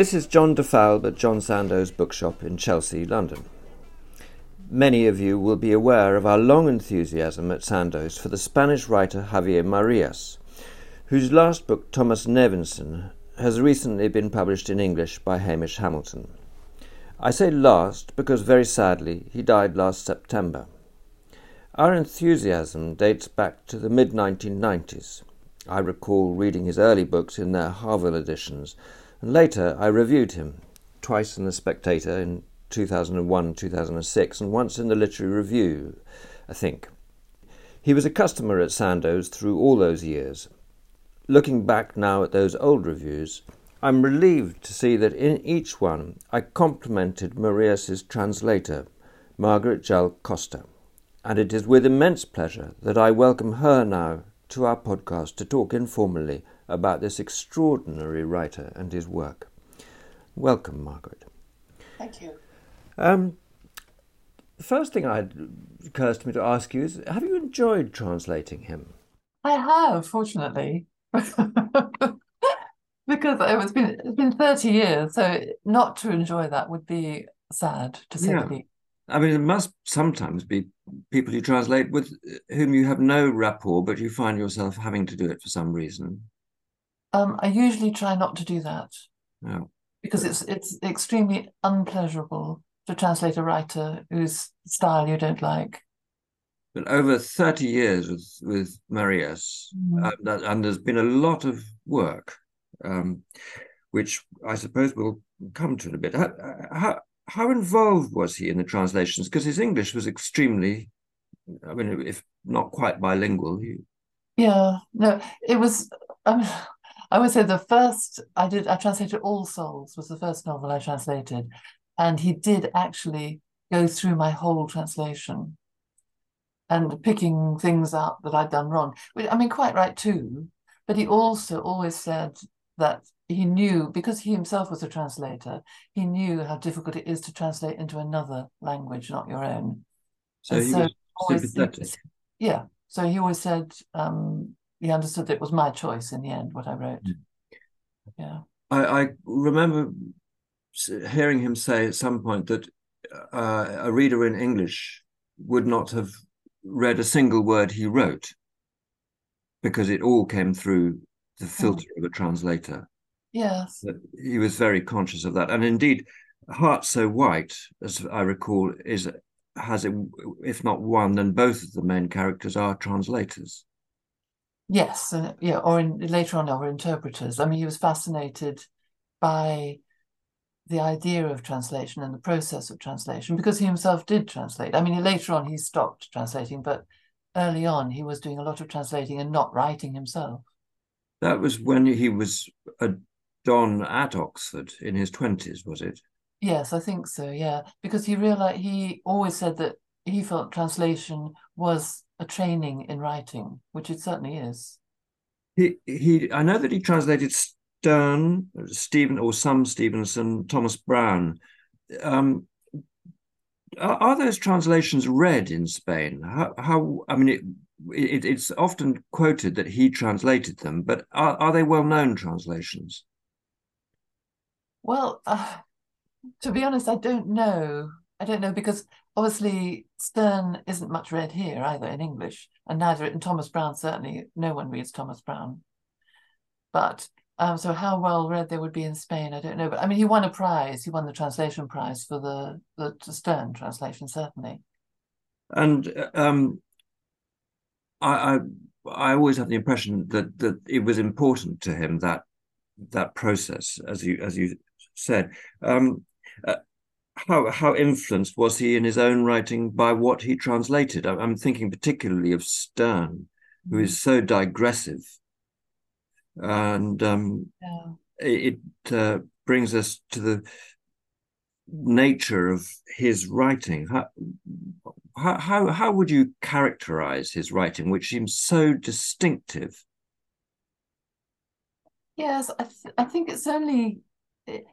This is John de Falbe at John Sandoe's bookshop in Chelsea, London. Many of you will be aware of our long enthusiasm at Sandoe's for the Spanish writer Javier Marias, whose last book, Thomas Nevinson, has recently been published in English by Hamish Hamilton. I say last because very sadly he died last September. Our enthusiasm dates back to the mid 1990s. I recall reading his early books in their Harvill editions and later I reviewed him, twice in The Spectator in 2001 2006, and once in the Literary Review, I think. He was a customer at Sandoe's through all those years. Looking back now at those old reviews, I'm relieved to see that in each one I complimented Marias's translator, Margaret Jull Costa, and it is with immense pleasure that I welcome her now to our podcast to talk informally about this extraordinary writer and his work. Welcome, Margaret. Thank you. Um, the first thing that occurs to me to ask you is have you enjoyed translating him? I have, fortunately. because it's been it's been 30 years, so not to enjoy that would be sad to say yeah. the least. I mean, it must sometimes be people you translate with whom you have no rapport, but you find yourself having to do it for some reason. Um, I usually try not to do that. No. Because it's it's extremely unpleasurable to translate a writer whose style you don't like. But over 30 years with, with Marias, mm. uh, that, and there's been a lot of work, um, which I suppose we'll come to in a bit. How, how, how involved was he in the translations? Because his English was extremely, I mean, if not quite bilingual. He... Yeah, no, it was. Um, I would say the first I did I translated All Souls was the first novel I translated, and he did actually go through my whole translation and picking things up that I'd done wrong. I mean, quite right too. But he also always said that he knew because he himself was a translator, he knew how difficult it is to translate into another language, not your own. So and he so was always, sympathetic. Yeah. So he always said, um, he understood that it was my choice in the end what I wrote. Mm. Yeah. I, I remember hearing him say at some point that uh, a reader in English would not have read a single word he wrote because it all came through the hmm. filter of a translator. Yes. He was very conscious of that. And indeed, Heart So White, as I recall, is has it, if not one, then both of the main characters are translators. Yes, uh, yeah, or in, later on, our interpreters. I mean, he was fascinated by the idea of translation and the process of translation because he himself did translate. I mean, later on, he stopped translating, but early on, he was doing a lot of translating and not writing himself. That was when he was a Don at Oxford in his 20s, was it? Yes, I think so, yeah. Because he realized, he always said that he felt translation was a training in writing, which it certainly is. He he I know that he translated Sterne, Stephen or some Stevenson, Thomas Browne. Um, are, are, those translations read in Spain? How, how I mean, it, it, it's often quoted that he translated them, but are, are they well known translations? Well, uh, to be honest, I don't know. I don't know because obviously Sterne isn't much read here either in English, and neither in Thomas Browne certainly no one reads Thomas Browne. But um, so how well read they would be in Spain, I don't know. But I mean, he won a prize. He won the translation prize for the the Sterne translation, certainly. And um, I, I I always have the impression that that it was important to him that that process, as you as you said. Um, uh, how how influenced was he in his own writing by what he translated? I'm thinking particularly of Sterne, who is mm. so digressive, and um, yeah. it, uh, brings us to the nature of his writing. How, how how would you characterize his writing, which seems so distinctive? Yes, I, th- I think it's only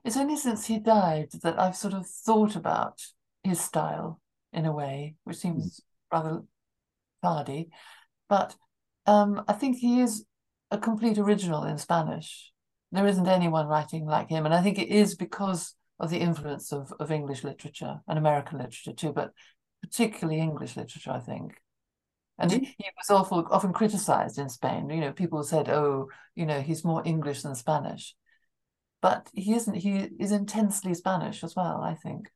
it's only since he died that I've sort of thought about his style in a way, which seems rather tardy. But um, I think he is a complete original in Spanish. there isn't anyone writing like him, and I think it is because of the influence of of English literature and American literature too, but particularly English literature, I think. And he, he was awful, often criticized in Spain. You know, people said, "Oh, you know, he's more English than Spanish," but he isn't. He is intensely Spanish as well. I think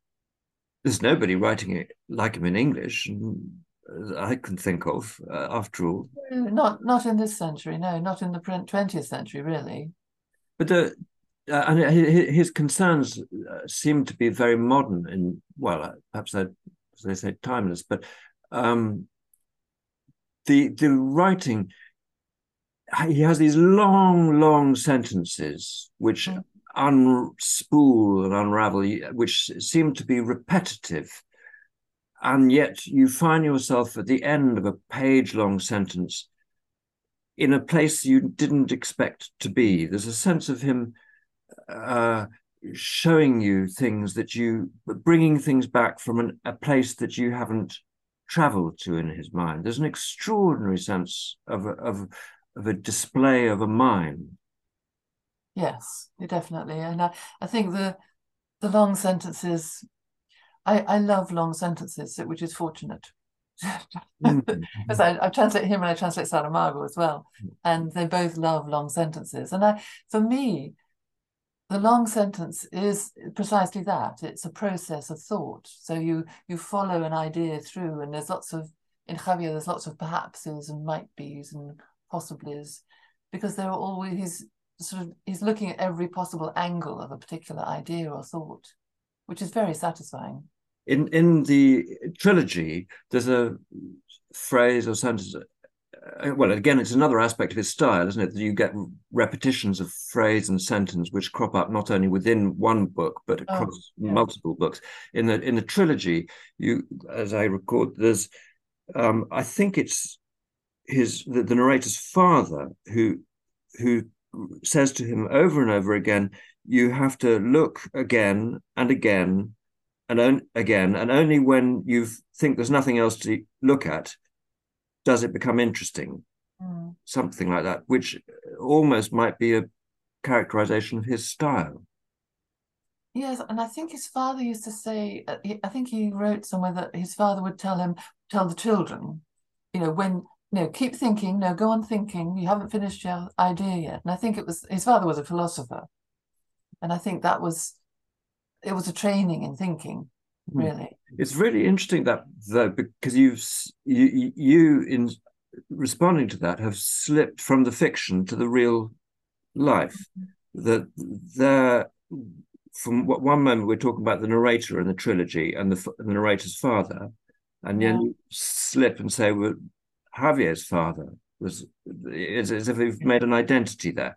there's nobody writing it like him in English. I can think of, uh, after all. Not not in this century, no, not in the twentieth century, really. But the uh, and his concerns uh, seem to be very modern and well, uh, perhaps they they say timeless, but um, the the writing he has these long, long sentences which mm. Unspool and unravel, which seem to be repetitive and yet you find yourself at the end of a page long sentence in a place you didn't expect to be. There's a sense of him uh, showing you things that you, bringing things back from an, a place that you haven't traveled to in his mind. There's an extraordinary sense of of, of a display of a mind. Yes, definitely. And I, I think the the long sentences I, I love long sentences, which is fortunate. mm Because I, I, translate him and I translate Saramago as well, and they both love long sentences. And I, for me, the long sentence is precisely that. It's a process of thought. So you you follow an idea through, and there's lots of in Javier. There's lots of perhapses and might be's and possiblies, because there are always sort of he's looking at every possible angle of a particular idea or thought which is very satisfying. In in the trilogy, there's a phrase or sentence. Uh, well, again, it's another aspect of his style, isn't it? That you get repetitions of phrase and sentence which crop up not only within one book but oh, across oh, yeah. multiple books. In the in the trilogy, you, as I record, there's, um, I think it's his the, the narrator's father who who says to him over and over again, you have to look again and again and on, again, and only when you think there's nothing else to look at does it become interesting. Mm. Something like that, which almost might be a characterization of his style. Yes, and I think his father used to say, uh, I think he wrote somewhere that his father would tell him, tell the children, you know, when no, keep thinking. No, go on thinking. You haven't finished your idea yet. And I think it was his father was a philosopher, and I think that was it was a training in thinking. Hmm. Really, it's really interesting that though because you've you you in responding to that have slipped from the fiction to the real life. Mm-hmm. That there, from what one moment we're talking about the narrator in the trilogy and the, the narrator's father, and then you slip and say, well, Javier's father was it's as if we've made an identity there.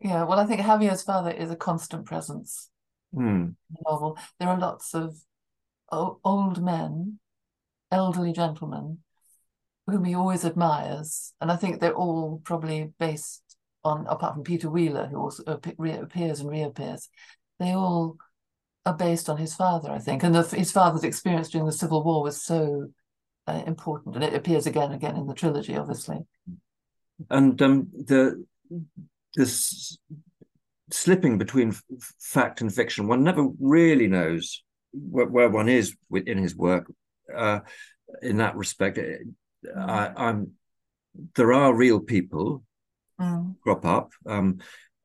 Yeah, well, I think Javier's father is a constant presence mm. in the novel. There are lots of old men, elderly gentlemen, whom he always admires, and I think they're all probably based on, apart from Peter Wheeler, who also appears and reappears, they all are based on his father, I think, and the, his father's experience during the Civil War was so uh, important, and it appears again and again in the trilogy, obviously. And um, the this slipping between f- fact and fiction, one never really knows where, where one is within his work. Uh, in that respect, I, am there are real people mm. crop up. Um,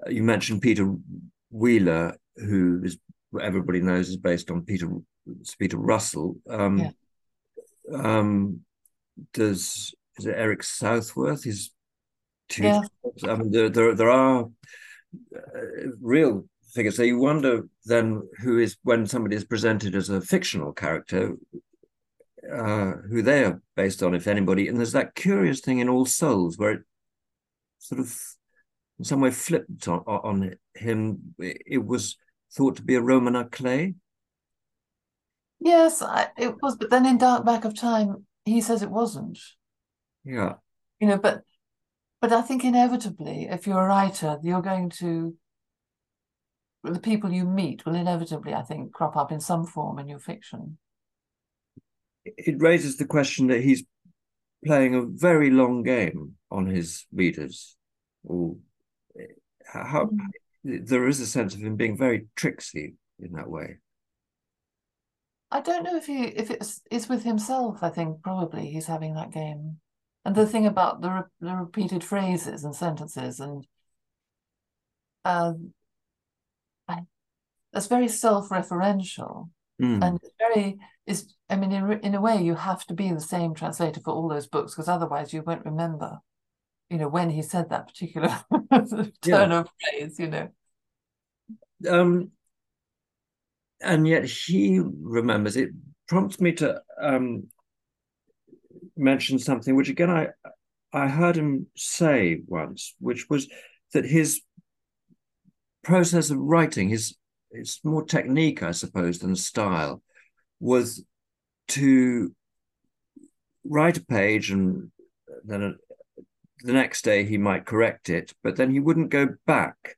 you mentioned Peter Wheeler, who is everybody knows is based on Peter Peter Russell. Um, yeah um, does is it Eric Southworth? He's two. Yeah. I mean, there there, there are uh, real figures. So you wonder then who is when somebody is presented as a fictional character, uh, who they are based on, if anybody. And there's that curious thing in All Souls where it sort of in some way flipped on, on him. It was thought to be a Roman clef. Yes, I, it was, but then in Dark Back of Time, he says it wasn't. Yeah. You know, but but I think inevitably, if you're a writer, you're going to the people you meet will inevitably, I think, crop up in some form in your fiction. It raises the question that he's playing a very long game on his readers, or how mm. there is a sense of him being very tricksy in that way. I don't know if he if it's it's with himself. I think probably he's having that game, and the thing about the re, the repeated phrases and sentences and um, it's very self-referential, mm. and it's very is. I mean, in in a way, you have to be the same translator for all those books because otherwise you won't remember. You know when he said that particular turn yeah. of phrase. You know. Um, and yet he remembers it prompts me to um, mention something which again I I heard him say once, which was that his process of writing, his it's more technique, I suppose, than style, was to write a page and then a, the next day he might correct it, but then he wouldn't go back.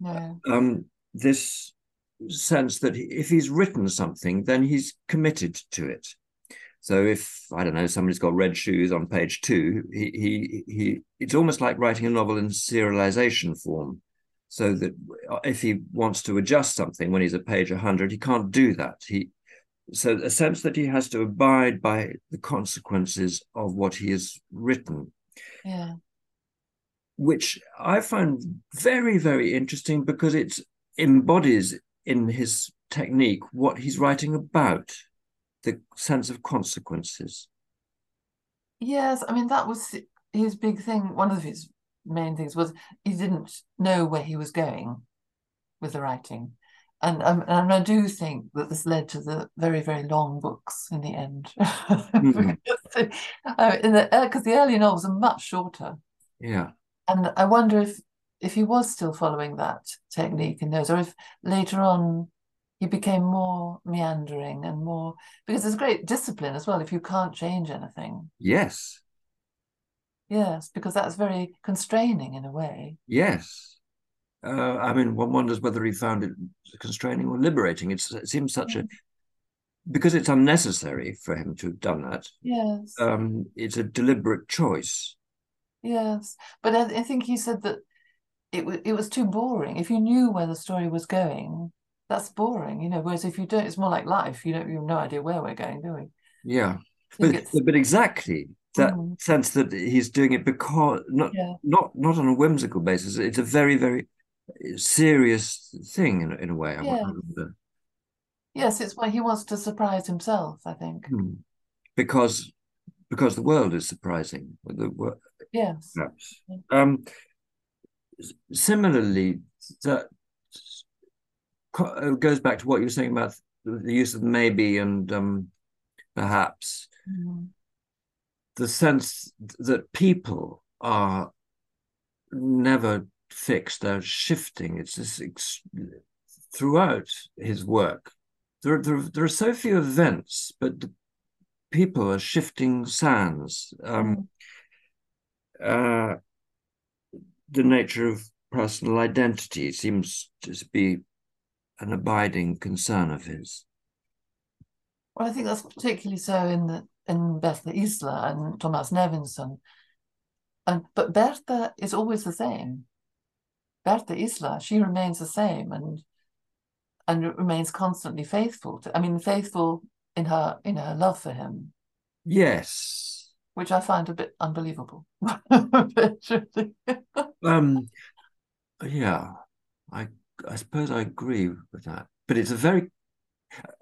No. Um, this sense that if he's written something, then he's committed to it. So if I don't know somebody's got red shoes on page two, he he he it's almost like writing a novel in serialization form. So that if he wants to adjust something when he's at page 100, he can't do that. He so a sense that he has to abide by the consequences of what he has written. Yeah. Which I find very, very interesting because it embodies in his technique what he's writing about the sense of consequences yes i mean that was his big thing one of his main things was he didn't know where he was going with the writing and, um, and I do think that this led to the very very long books in the end. mm-hmm. because, uh, in the because uh, the early novels are much shorter. Yeah, and I wonder if if he was still following that technique in those, or if later on he became more meandering and more because there's great discipline as well if you can't change anything. Yes. Yes, because that's very constraining in a way. Yes. Uh, I mean, one wonders whether he found it constraining or liberating. It's, it seems such a because it's unnecessary for him to have done that. Yes. Um, it's a deliberate choice. Yes, but I, I think he said that it was it was too boring. If you knew where the story was going, that's boring, you know. Whereas if you don't, it's more like life. You don't, you have no idea where we're going, do we? Yeah, but, but exactly that mm. sense that he's doing it because not yeah. not not on a whimsical basis. It's a very very serious thing in, in a way. Yeah. Yes, it's why he wants to surprise himself. I think mm. because because the world is surprising. The, yes. Perhaps. Um, similarly, that goes back to what you were saying about the use of maybe and um, perhaps. Mm-hmm. The sense that people are never fixed, they're shifting. It's this ex- throughout his work. There, there, there are so few events, but people are shifting sands. Um, mm-hmm. uh, the nature of personal identity seems to be an abiding concern of his. Well, I think that's particularly so in the in Berta Isla and Thomas Nevinson. And but Berta is always the same. Berta Isla, she remains the same and and remains constantly faithful to I mean faithful in her in her love for him. Yes which I find a bit unbelievable. um, yeah, I I suppose I agree with that, but it's a very,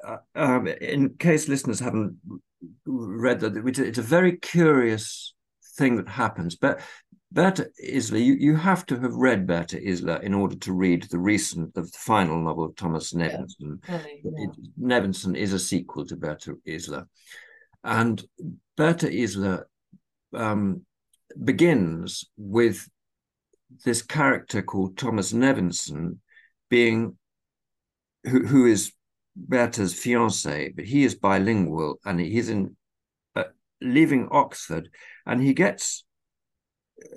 uh, um, in case listeners haven't read that, it's a very curious thing that happens. But Berta Isla, you, you have to have read Berta Isla in order to read the recent, the final novel of Thomas Nevinson. Yeah, really, yeah. Nevinson is a sequel to Berta Isla. And Berta Isla um, begins with this character called Thomas Nevinson being who, who is Berta's fiance, but he is bilingual and he's in uh, leaving Oxford and he gets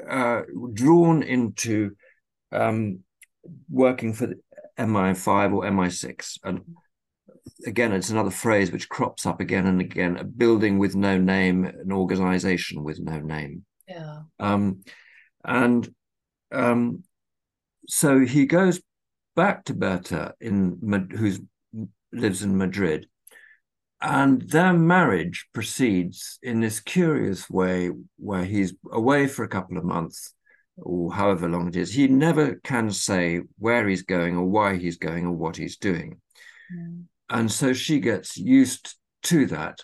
uh, drawn into um, working for MI5 or MI6 and again, it's another phrase which crops up again and again: a building with no name, an organization with no name. Yeah. Um, and um, so he goes back to Berta in who's lives in Madrid, and their marriage proceeds in this curious way where he's away for a couple of months or however long it is. He never can say where he's going or why he's going or what he's doing. Mm. And so she gets used to that.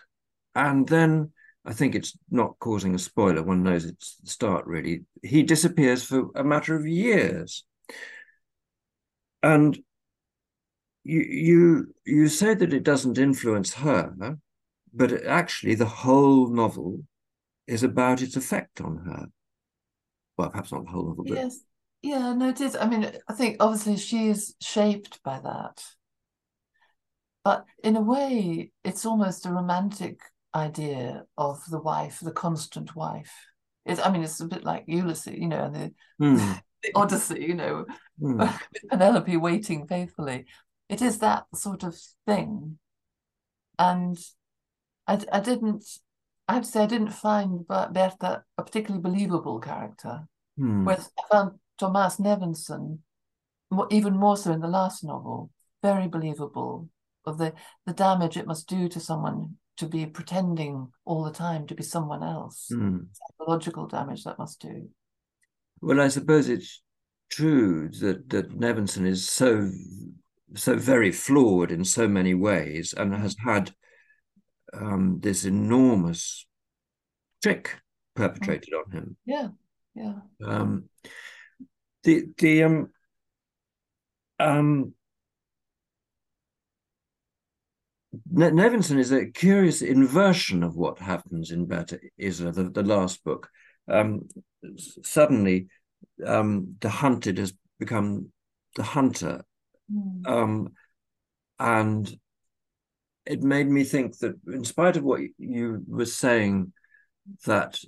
And then I think it's not causing a spoiler, one knows it's the start really. He disappears for a matter of years. And you you you say that it doesn't influence her, but actually the whole novel is about its effect on her. Well, perhaps not the whole novel, but yes, yeah, no, it is. I mean, I think obviously she's shaped by that, but in a way, it's almost a romantic idea of the wife, the constant wife. It's, I mean, it's a bit like Ulysses, you know, and the, mm. the Odyssey, you know, mm. Penelope waiting faithfully it is that sort of thing. And I, I didn't, I have to say, I didn't find Berta a particularly believable character. Whereas I found Thomas Nevinson, even more so in the last novel, very believable of the, the damage it must do to someone to be pretending all the time to be someone else. Hmm. Psychological damage that must do. Well, I suppose it's true that that Nevinson is so so very flawed in so many ways and has had um, this enormous trick perpetrated on him. Yeah, yeah. Um, the the um um Nevinson is a curious inversion of what happens in Berta Isla, the, the last book. Um, suddenly, um, the hunted has become the hunter, Mm. Um, and it made me think that, in spite of what you were saying, that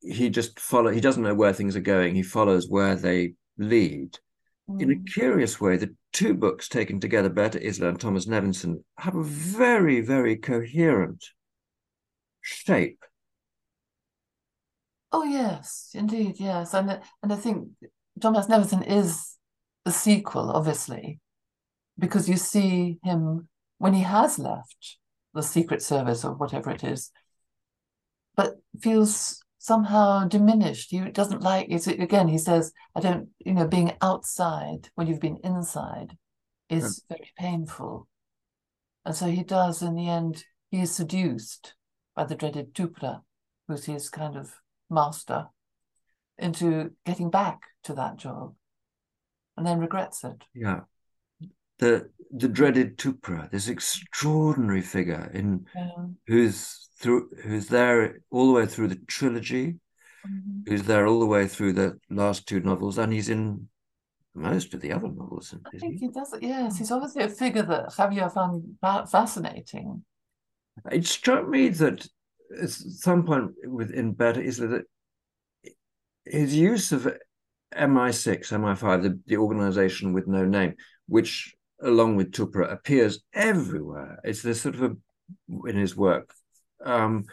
he just follow he doesn't know where things are going. He follows where they lead. Mm. In a mm. curious way, the two books taken together, Berta Isla and Thomas Nevinson, have a very, very coherent shape. Oh yes, indeed, yes, and and I think Thomas Nevinson is the sequel, obviously, because you see him when he has left the Secret Service or whatever it is, but feels somehow diminished. He doesn't like it. Again, he says, I don't, you know, being outside when you've been inside is yeah. very painful. And so he does, in the end, he is seduced by the dreaded Tupra, who's his kind of master, into getting back to that job and then regrets it. Yeah. The the dreaded Tupra, this extraordinary figure in yeah. who's through who's there all the way through the trilogy, mm-hmm. who's there all the way through the last two novels, and he's in most of the other novels. I think he? he does. Yes, he's obviously a figure that Javier found fascinating. It struck me that at some point within Berta Isla that his use of MI6, MI5, the, the organization with no name, which along with Tupra appears everywhere. It's this sort of a, in his work. Um,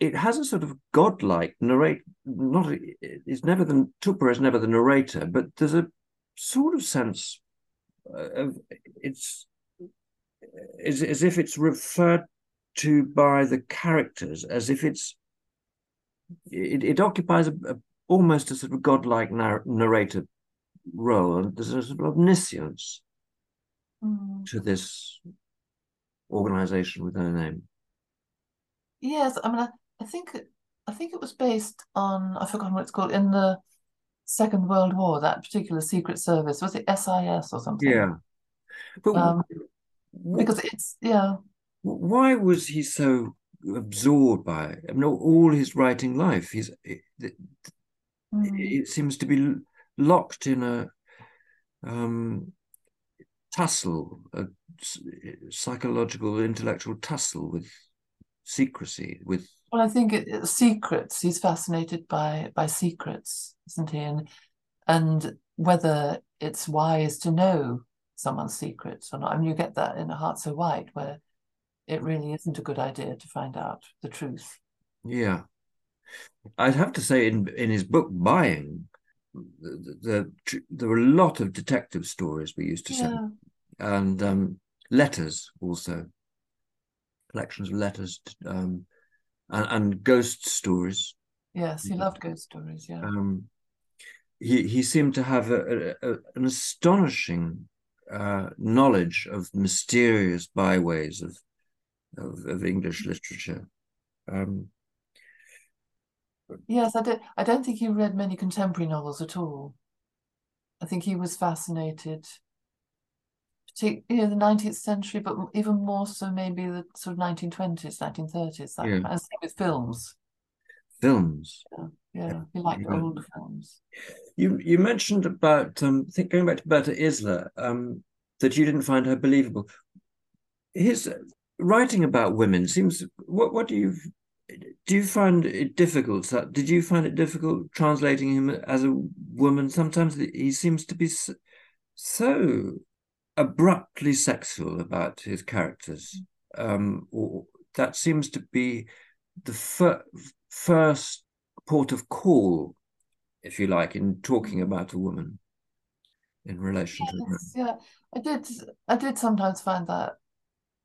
it has a sort of godlike narrate. Not it's never the Tupra is never the narrator, but there's a sort of sense of it's as, as if it's referred to by the characters, as if it's it, it occupies a, a almost a sort of godlike narr- narrator role, and there's a sort of omniscience mm. to this organization with no name. Yes, I mean, I, I think I think it was based on I forgot what it's called in the Second World War. That particular secret service was it SIS or something? Yeah, but um, because it's yeah. Why was he so absorbed by it? I mean, all his writing life, he's mm. it seems to be locked in a um, tussle, a psychological, intellectual tussle with secrecy, with. Well, I think it, secrets. He's fascinated by by secrets, isn't he? And and whether it's wise to know someone's secrets or not. I mean, you get that in A Heart So White, where it really isn't a good idea to find out the truth. Yeah, I'd have to say in in his book Buying, the, the, there were a lot of detective stories we used to yeah. send, and um, letters also, collections of letters, um, and, and, ghost stories. Yes, he loved ghost stories. Yeah. Um, he he seemed to have a, a, an astonishing uh, knowledge of mysterious byways of of, of English literature. Um, yes, I don't. I don't think he read many contemporary novels at all. I think he was fascinated, you know, the nineteenth century, but even more so maybe the sort of nineteen twenties, nineteen thirties. That yeah. with films. Films. Yeah, yeah. He liked yeah. old films. You you mentioned about um, think going back to Berta Isla, um, that you didn't find her believable. His writing about women seems. What what do you do? You find it difficult? Did you find it difficult translating him as a woman? Sometimes he seems to be so, so abruptly sexual about his characters. Um, or that seems to be the fir- first port of call, if you like, in talking about a woman in relation yes, to her. Yeah, I did. I did sometimes find that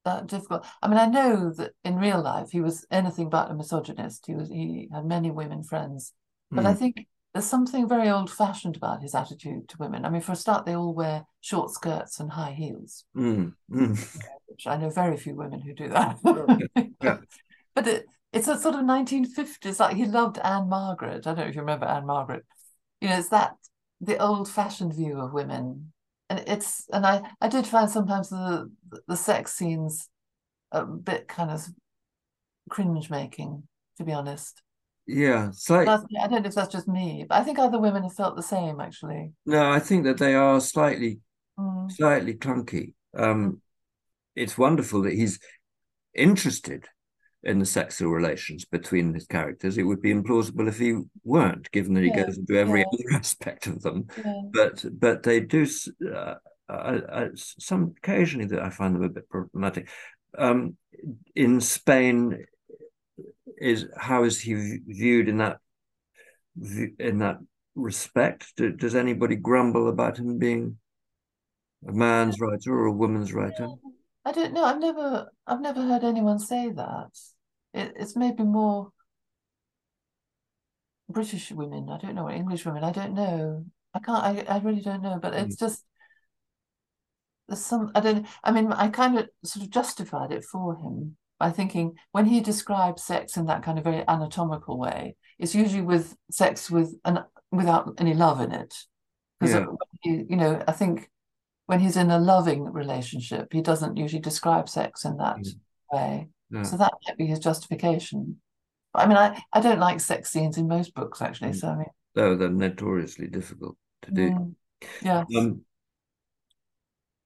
that difficult. I mean, I know that in real life he was anything but a misogynist. He was. He had many women friends, but mm. I hmm. think there's something very old-fashioned about his attitude to women. I mean, for a start, they all wear short skirts and high heels, mm. Mm. which I know very few women who do that. yeah. But it, it's a sort of 1950s. Like he loved Ann-Margret. I don't know if you remember Ann-Margret. You know, it's that the old-fashioned view of women, and it's and I I did find sometimes the the sex scenes a bit kind of cringe making, to be honest. Yeah, like I don't know if that's just me, but I think other women have felt the same actually. No, I think that they are slightly, mm. slightly clunky. Um, mm. It's wonderful that he's interested in the sexual relations between his characters. It would be implausible if he weren't, given that he yeah, goes into every yeah. other aspect of them. Yeah. But but they do uh, uh, uh, some occasionally that I find them a bit problematic. Um, in Spain, is how is he viewed in that in that respect? Do, does anybody grumble about him being a man's writer or a woman's writer? I don't know. I've never I've never heard anyone say that. It, it's maybe more British women. I don't know, English women. I don't know. I can't. I, I really don't know. But it's mm. just there's some. I don't. I mean, I kind of sort of justified it for him by thinking when he describes sex in that kind of very anatomical way, it's usually with sex with an without any love in it. Because yeah. you, you know, I think when he's in a loving relationship, he doesn't usually describe sex in that mm. way. So that might be his justification. But I mean, I, I don't like sex scenes in most books, actually. Mm. So I mean, no, they're notoriously difficult to do. Mm. Yeah. Um,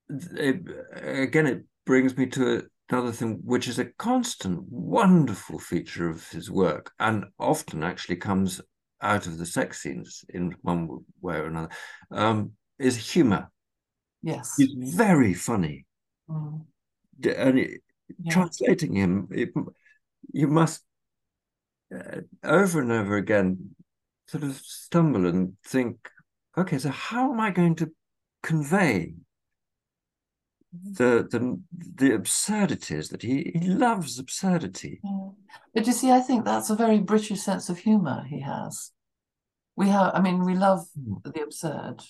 it, again, it brings me to another thing, which is a constant, wonderful feature of his work, and often actually comes out of the sex scenes in one way or another, um, is humor. Yes. He's very funny. Mm. And it, yeah. translating him, it, you must uh, over and over again sort of stumble and think, okay, so how am I going to convey the the the absurdities that he he loves absurdity. Yeah. But you see, I think that's a very British sense of humour he has. We have, I mean, we love mm. the absurd.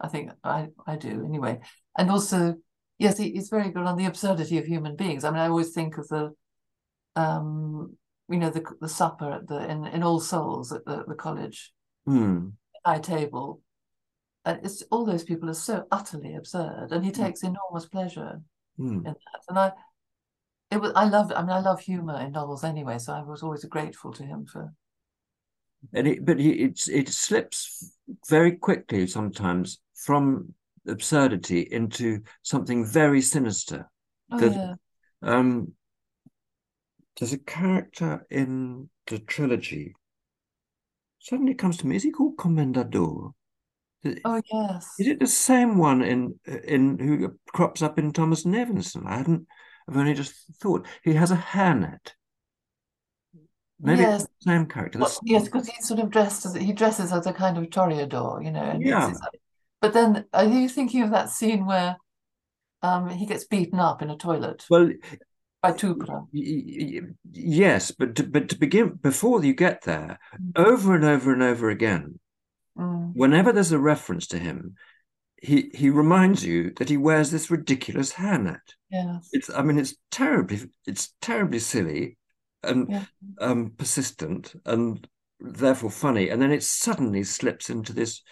I think I I do anyway, and also yes, he, he's very good on the absurdity of human beings. I mean, I always think of the, um, you know, the the supper at the in in All Souls at the the college mm. high table. And it's all those people are so utterly absurd, and he hmm. takes mm. enormous pleasure mm. in that. And I, it was I love. I mean, I love humor in novels anyway, so I was always grateful to him for. And it, but it's it slips very quickly sometimes from absurdity into something very sinister. Oh, that, yeah. um, there's a character in the trilogy. Suddenly it comes to me. Is he called Commendador? Oh yes. Is it the same one in in who crops up in Thomas Nevinson? I hadn't. I've only just thought he has a hairnet. Maybe Yes. same character. Well, yes, because he's sort of dressed as he dresses as a kind of toreador, you know. And it's- Yeah. But then, are you thinking of that scene where um he gets beaten up in a toilet well, by Tupra? yes, but to, but to begin before you get there, Mm. over and over and over again, Mm, whenever there's a reference to him, he he reminds you that he wears this ridiculous hairnet. yes. It's I mean it's terribly it's terribly silly and Yeah. um persistent and therefore funny, and then it suddenly slips into this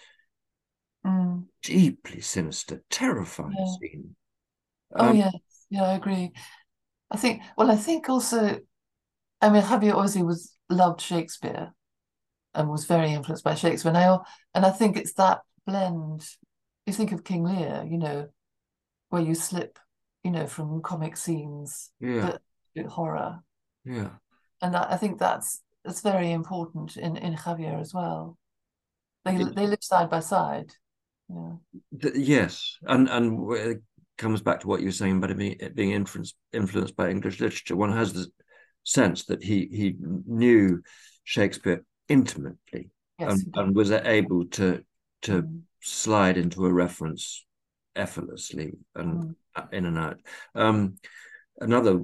Mm. deeply sinister, terrifying Yeah. scene. Oh Um, yes, yeah, I agree. I think well, I think also I mean Javier obviously was loved Shakespeare and was very influenced by Shakespeare. Now, and I think it's that blend. You think of King Lear, you know, where you slip, you know, from comic scenes yeah, to horror. yeah. And I, I think that's that's very important in, in Javier as well. They It- they live side by side. Yeah. Th- yes, and and it comes back to what you were saying about it being, it being influenced influenced by English literature. One has the sense that he he knew Shakespeare intimately Yes. and, and was able to to Mm, slide into a reference effortlessly and mm. in and out. Um, another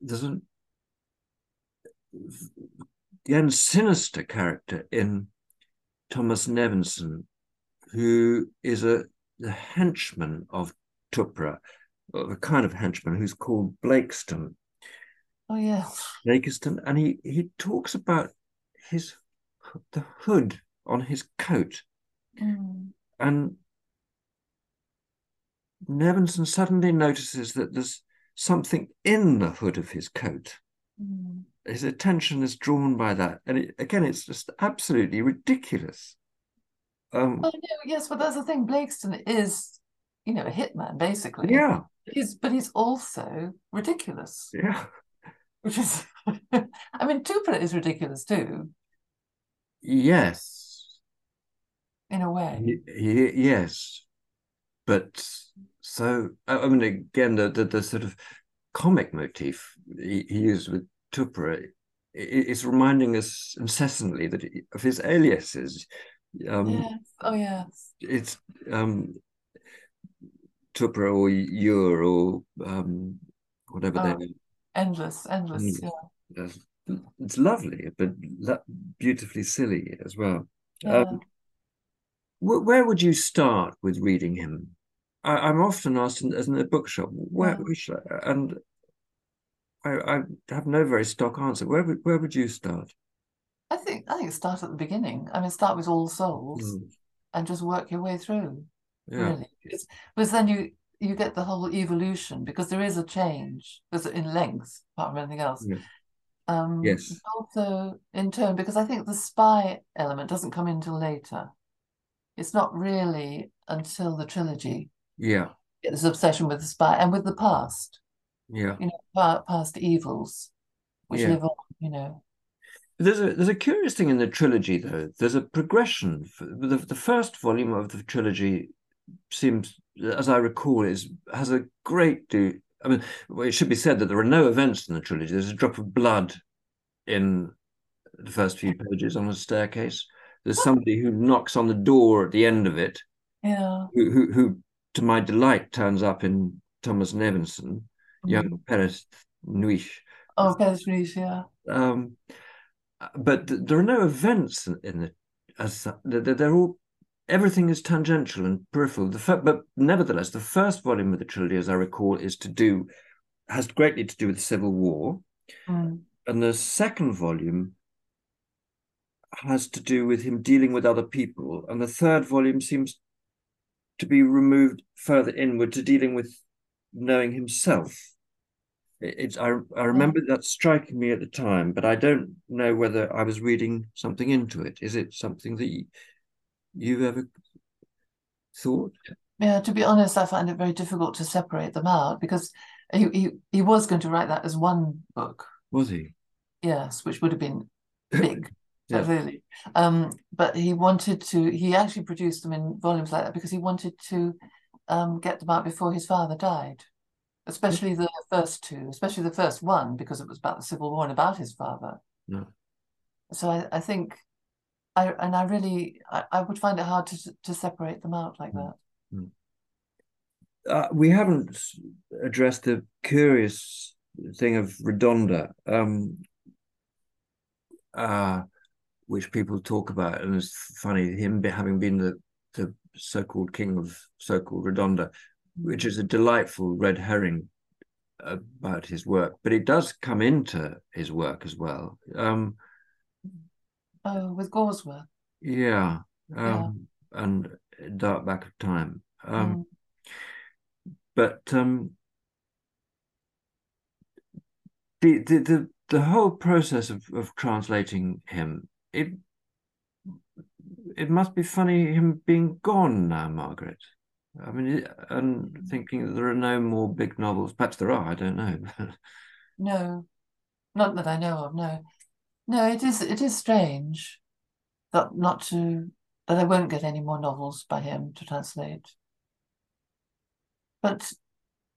there's a again sinister character in Thomas Nevinson, who is a the henchman of Tupra, a kind of henchman who's called Blakeston. Oh yeah. Blakiston, and he he talks about his the hood on his coat, Mm, and Nevinson suddenly notices that there's something in the hood of his coat. mm. His attention is drawn by that, and it, again, it's just absolutely ridiculous. Um, Oh no, yes, but that's the thing. Blakeston is, you know, a hitman basically. yeah, He's but he's also ridiculous, yeah, which is, I mean, Tupra is ridiculous too, yes, in a way. Y- y- yes, but so I I mean, again, the the, the sort of comic motif he, he used with Tupra is reminding us incessantly that he- of his aliases. Um, Yes. Oh yes. It's um, Tupra or Ure or um, whatever Oh, they Endless, endless. Mm. Yeah. It's lovely, but beautifully silly as well. Yeah. Um, wh- where would you start with reading him? I, I'm often asked in, as in the bookshop, where, Yeah. where should I, and I, I have no very stock answer. Where would where would you start? I think I think start at the beginning. I mean, start with All Souls Mm, and just work your way through. yeah, Really, because, because then you you get the whole evolution because there is a change. There's in length apart from anything else. Yeah. Um, Yes. also in tone because I think the spy element doesn't come in till later. It's not really until the trilogy yeah, get this obsession with the spy and with the past. yeah. You know, past evils which Yeah. live on. You know. There's a there's a curious thing in the trilogy though. There's a progression. The the first volume of the trilogy seems, as I recall, is has a great do. I mean, well, it should be said that there are no events in the trilogy. There's a drop of blood in the first few pages on a staircase. There's somebody who knocks on the door at the end of it, Yeah. who who, who to my delight turns up in Thomas Nevinson, young Mm. Perez Nuix. Oh, Pedro, yeah. Um, but th- there are no events in, in the as they're, all everything is tangential and peripheral. The fir- but nevertheless, the first volume of the trilogy, as I recall, is to do has greatly to do with the Civil War, Mm. and the second volume has to do with him dealing with other people, and the third volume seems to be removed further inward to dealing with knowing himself. It- It's I I remember that striking me at the time, but I don't know whether I was reading something into it. Is it something that you, you've ever thought? Yeah, to be honest, I find it very difficult to separate them out because he, he, he was going to write that as one book, Was he? yes, which would have been big, Yeah. really. Um, but he wanted to, he actually produced them in volumes like that because he wanted to um, get them out before his father died, especially the first two, especially the first one because it was about the Civil War and about his father. No. so I, I think I and I really I, I would find it hard to to separate them out like that. Mm. Uh, we haven't addressed the curious thing of Redonda, um, uh, which people talk about, and it's funny him having been the the so-called king of so-called Redonda, which is a delightful red herring about his work, but it does come into his work as well. Um, oh, with Gawsworth. Yeah, um, yeah. and Dark Back of Time. Um, mm. But um, the, the the the whole process of, of translating him, it it must be funny him being gone now, Margaret. I mean, i and thinking that there are no more big novels. Perhaps there are. I don't know. no, not that I know of. No, no. It is. It is strange that not to that I won't get any more novels by him to translate. But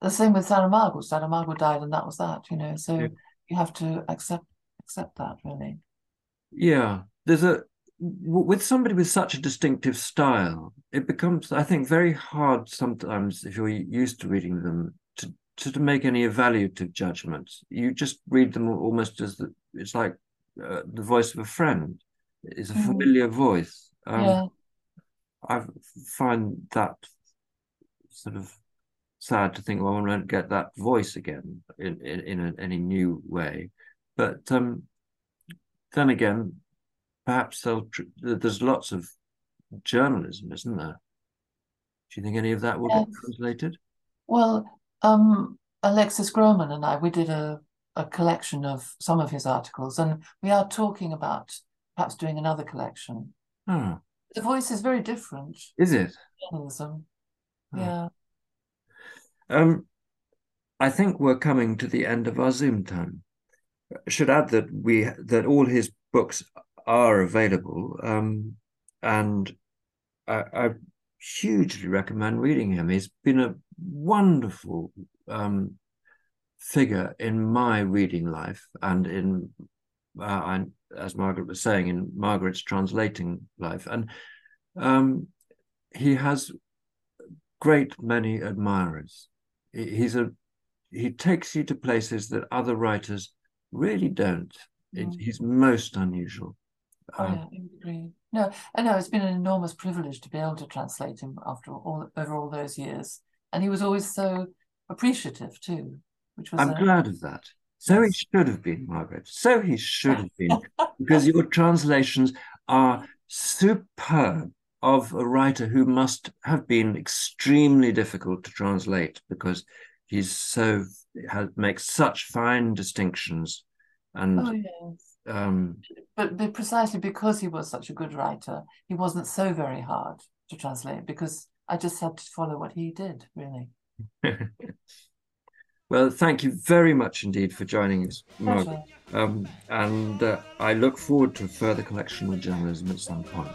the same with Saramago. Saramago died, and that was that. You know, so yeah. you have to accept accept that. Really. Yeah, there's a with somebody with such a distinctive style, it becomes, I think, very hard sometimes if you're used to reading them to to, to make any evaluative judgments. You just read them almost as the, it's like uh, the voice of a friend. It's a mm-hmm. familiar voice. Um, yeah. I find that sort of sad to think, well, I won't get that voice again in in, in a, any new way. But um, then again, perhaps they'll. There's lots of journalism, isn't there? Do you think any of that will yes. get translated? Well, um, Alexis Grohmann and I, we did a, a collection of some of his articles, and we are talking about perhaps doing another collection. Hmm. The voice is very different. Is it? Journalism. Hmm. Yeah. Um, I think we're coming to the end of our Zoom time. I should add that we that all his books are available, um, and I, I, hugely recommend reading him. He's been a wonderful um, figure in my reading life and in, uh, I, as Margaret was saying, in Margaret's translating life, and um, he has great many admirers. He's a he takes you to places that other writers really don't. It, mm. he's most unusual. Oh, yeah, I agree. No, I know it's been an enormous privilege to be able to translate him after all over all those years, and he was always so appreciative too, which was. I'm a... glad of that. So yes. he should have been, Margaret. So he should have been, because your translations are superb of a writer who must have been extremely difficult to translate because he's so has, makes such fine distinctions and oh, yes. Um, but, but precisely because he was such a good writer, he wasn't so very hard to translate because I just had to follow what he did, really. well, thank you very much indeed for joining us, Margaret. Um, and uh, I look forward to further collection with journalism at some point.